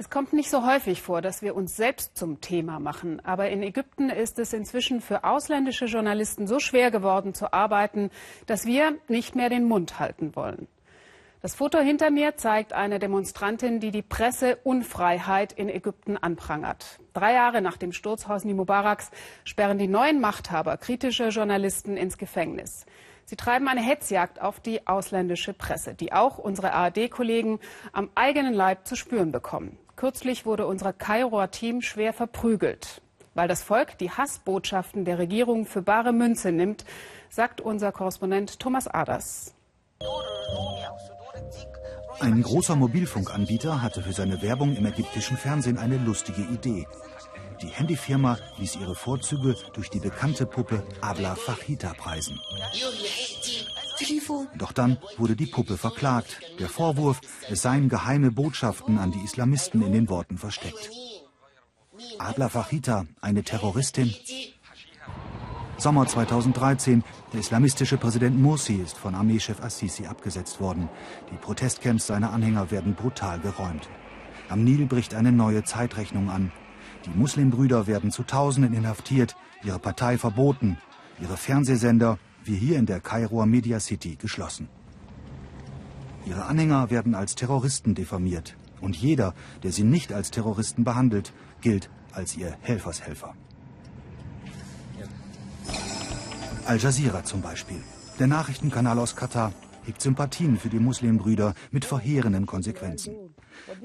Es kommt nicht so häufig vor, dass wir uns selbst zum Thema machen. Aber in Ägypten ist es inzwischen für ausländische Journalisten so schwer geworden zu arbeiten, dass wir nicht mehr den Mund halten wollen. Das Foto hinter mir zeigt eine Demonstrantin, die die Presseunfreiheit in Ägypten anprangert. Drei Jahre nach dem Sturz Hosni Mubaraks sperren die neuen Machthaber kritische Journalisten ins Gefängnis. Sie treiben eine Hetzjagd auf die ausländische Presse, die auch unsere ARD-Kollegen am eigenen Leib zu spüren bekommen. Kürzlich wurde unser Kairoer Team schwer verprügelt. Weil das Volk die Hassbotschaften der Regierung für bare Münze nimmt, sagt unser Korrespondent Thomas Aders. Ein großer Mobilfunkanbieter hatte für seine Werbung im ägyptischen Fernsehen eine lustige Idee. Die Handyfirma ließ ihre Vorzüge durch die bekannte Puppe Abla Fachita preisen. Doch dann wurde die Puppe verklagt. Der Vorwurf, es seien geheime Botschaften an die Islamisten in den Worten versteckt. Adla Fachita, eine Terroristin? Sommer 2013, der islamistische Präsident Mursi ist von Armeechef Assisi abgesetzt worden. Die Protestcamps seiner Anhänger werden brutal geräumt. Am Nil bricht eine neue Zeitrechnung an. Die Muslimbrüder werden zu Tausenden inhaftiert, ihre Partei verboten, ihre Fernsehsender wie hier in der Kairoer Media City geschlossen. Ihre Anhänger werden als Terroristen diffamiert und jeder, der sie nicht als Terroristen behandelt, gilt als ihr Helfershelfer. Al Jazeera zum Beispiel, der Nachrichtenkanal aus Katar, hegt Sympathien für die Muslimbrüder mit verheerenden Konsequenzen.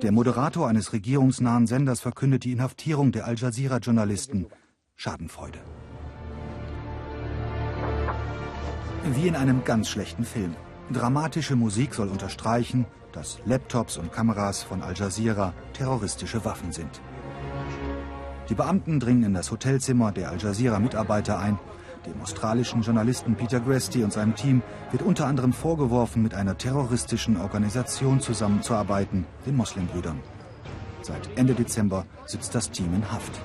Der Moderator eines regierungsnahen Senders verkündet die Inhaftierung der Al Jazeera-Journalisten. Schadenfreude. Wie in einem ganz schlechten Film. Dramatische Musik soll unterstreichen, dass Laptops und Kameras von Al Jazeera terroristische Waffen sind. Die Beamten dringen in das Hotelzimmer der Al Jazeera-Mitarbeiter ein. Dem australischen Journalisten Peter Gresti und seinem Team wird unter anderem vorgeworfen, mit einer terroristischen Organisation zusammenzuarbeiten, den Moslembrüdern. Seit Ende Dezember sitzt das Team in Haft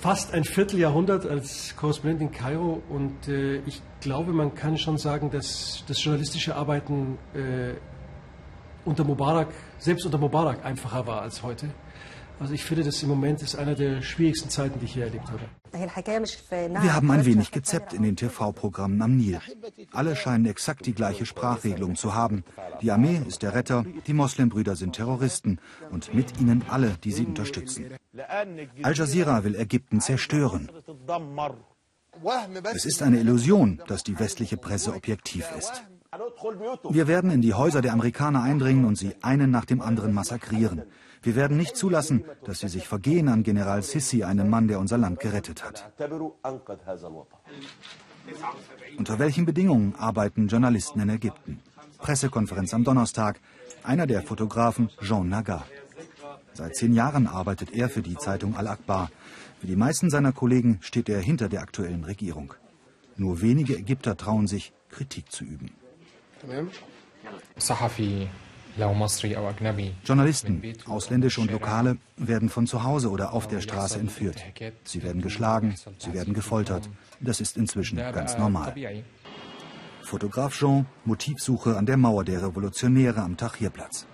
fast ein Vierteljahrhundert als Korrespondent in Kairo und äh, ich glaube, man kann schon sagen, dass das journalistische Arbeiten äh, unter Mubarak, selbst unter Mubarak einfacher war als heute. Also ich finde, das im Moment ist einer der schwierigsten Zeiten, die ich hier erlebt habe. Wir haben ein wenig gezeppt in den TV-Programmen am Nil. Alle scheinen exakt die gleiche Sprachregelung zu haben. Die Armee ist der Retter, die Moslembrüder sind Terroristen und mit ihnen alle, die sie unterstützen. Al Jazeera will Ägypten zerstören. Es ist eine Illusion, dass die westliche Presse objektiv ist. Wir werden in die Häuser der Amerikaner eindringen und sie einen nach dem anderen massakrieren. Wir werden nicht zulassen, dass sie sich vergehen an General Sissi, einem Mann, der unser Land gerettet hat. Unter welchen Bedingungen arbeiten Journalisten in Ägypten? Pressekonferenz am Donnerstag. Einer der Fotografen, Jean Nagar. Seit zehn Jahren arbeitet er für die Zeitung Al-Akbar. Wie die meisten seiner Kollegen steht er hinter der aktuellen Regierung. Nur wenige Ägypter trauen sich, Kritik zu üben. Journalisten, ausländische und lokale, werden von zu Hause oder auf der Straße entführt. Sie werden geschlagen, sie werden gefoltert. Das ist inzwischen ganz normal. Fotograf Jean, Motivsuche an der Mauer der Revolutionäre am Tahrirplatz.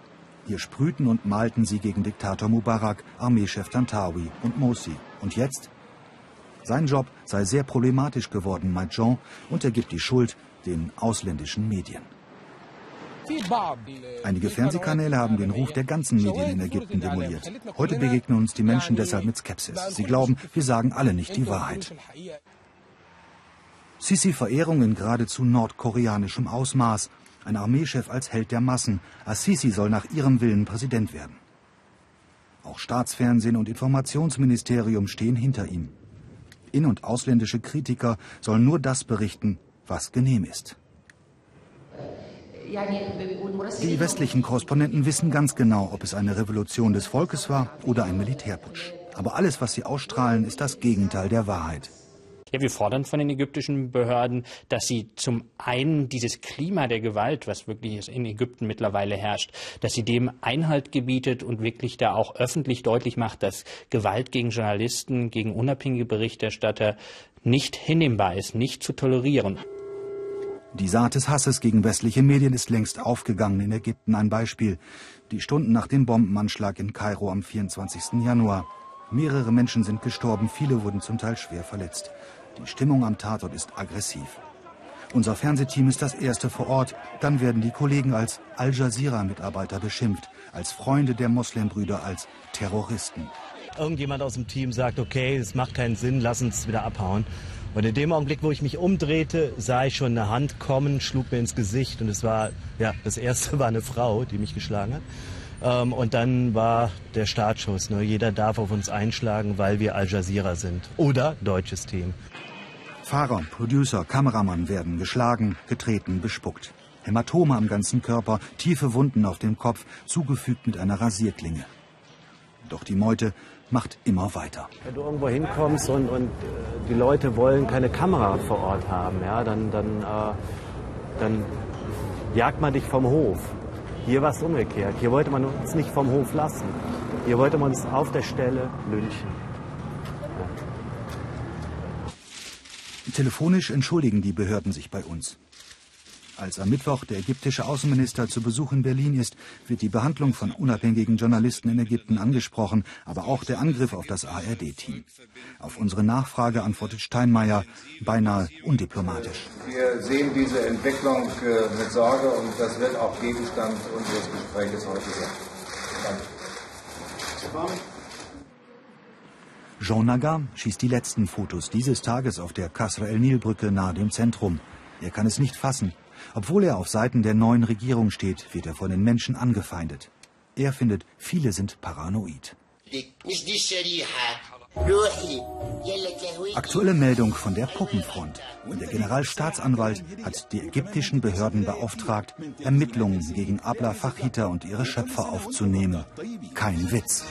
Hier sprühten und malten sie gegen Diktator Mubarak, Armeechef Tantawi und Mosi. Und jetzt? Sein Job sei sehr problematisch geworden, meint Jean, und er gibt die Schuld den ausländischen Medien. Einige Fernsehkanäle haben den Ruf der ganzen Medien in Ägypten demoliert. Heute begegnen uns die Menschen deshalb mit Skepsis. Sie glauben, wir sagen alle nicht die Wahrheit. Sisi-Verehrung in geradezu nordkoreanischem Ausmaß. Ein Armeechef als Held der Massen. Assisi soll nach ihrem Willen Präsident werden. Auch Staatsfernsehen und Informationsministerium stehen hinter ihm. In- und ausländische Kritiker sollen nur das berichten, was genehm ist. Die westlichen Korrespondenten wissen ganz genau, ob es eine Revolution des Volkes war oder ein Militärputsch. Aber alles, was sie ausstrahlen, ist das Gegenteil der Wahrheit. Ja, wir fordern von den ägyptischen Behörden, dass sie zum einen dieses Klima der Gewalt, was wirklich in Ägypten mittlerweile herrscht, dass sie dem Einhalt gebietet und wirklich da auch öffentlich deutlich macht, dass Gewalt gegen Journalisten, gegen unabhängige Berichterstatter nicht hinnehmbar ist, nicht zu tolerieren. Die Saat des Hasses gegen westliche Medien ist längst aufgegangen in Ägypten. Ein Beispiel. Die Stunden nach dem Bombenanschlag in Kairo am 24. Januar. Mehrere Menschen sind gestorben, viele wurden zum Teil schwer verletzt. Die Stimmung am Tatort ist aggressiv. Unser Fernsehteam ist das erste vor Ort. Dann werden die Kollegen als Al Jazeera-Mitarbeiter beschimpft, als Freunde der Moslembrüder, als Terroristen. Irgendjemand aus dem Team sagt, okay, es macht keinen Sinn, lass uns wieder abhauen. Und in dem Augenblick, wo ich mich umdrehte, sah ich schon eine Hand kommen, schlug mir ins Gesicht und es war, ja, das erste war eine Frau, die mich geschlagen hat. Ähm, und dann war der Startschuss. Ne? Jeder darf auf uns einschlagen, weil wir Al Jazeera sind. Oder deutsches Team. Fahrer, Producer, Kameramann werden geschlagen, getreten, bespuckt. Hämatome am ganzen Körper, tiefe Wunden auf dem Kopf, zugefügt mit einer Rasierklinge. Doch die Meute macht immer weiter. Wenn du irgendwo hinkommst und, und äh, die Leute wollen keine Kamera vor Ort haben, ja, dann, dann, äh, dann jagt man dich vom Hof. Hier war es umgekehrt. Hier wollte man uns nicht vom Hof lassen. Hier wollte man uns auf der Stelle lynchen. Ja. Telefonisch entschuldigen die Behörden sich bei uns. Als am Mittwoch der ägyptische Außenminister zu Besuch in Berlin ist, wird die Behandlung von unabhängigen Journalisten in Ägypten angesprochen, aber auch der Angriff auf das ARD-Team. Auf unsere Nachfrage antwortet Steinmeier beinahe undiplomatisch. Wir sehen diese Entwicklung äh, mit Sorge und das wird auch Gegenstand unseres Gesprächs heute sein. Danke. Jean Nagar schießt die letzten Fotos dieses Tages auf der Kasra el-Nil-Brücke nahe dem Zentrum. Er kann es nicht fassen. Obwohl er auf Seiten der neuen Regierung steht, wird er von den Menschen angefeindet. Er findet, viele sind paranoid. Aktuelle Meldung von der Puppenfront. Der Generalstaatsanwalt hat die ägyptischen Behörden beauftragt, Ermittlungen gegen Abla Fachita und ihre Schöpfer aufzunehmen. Kein Witz.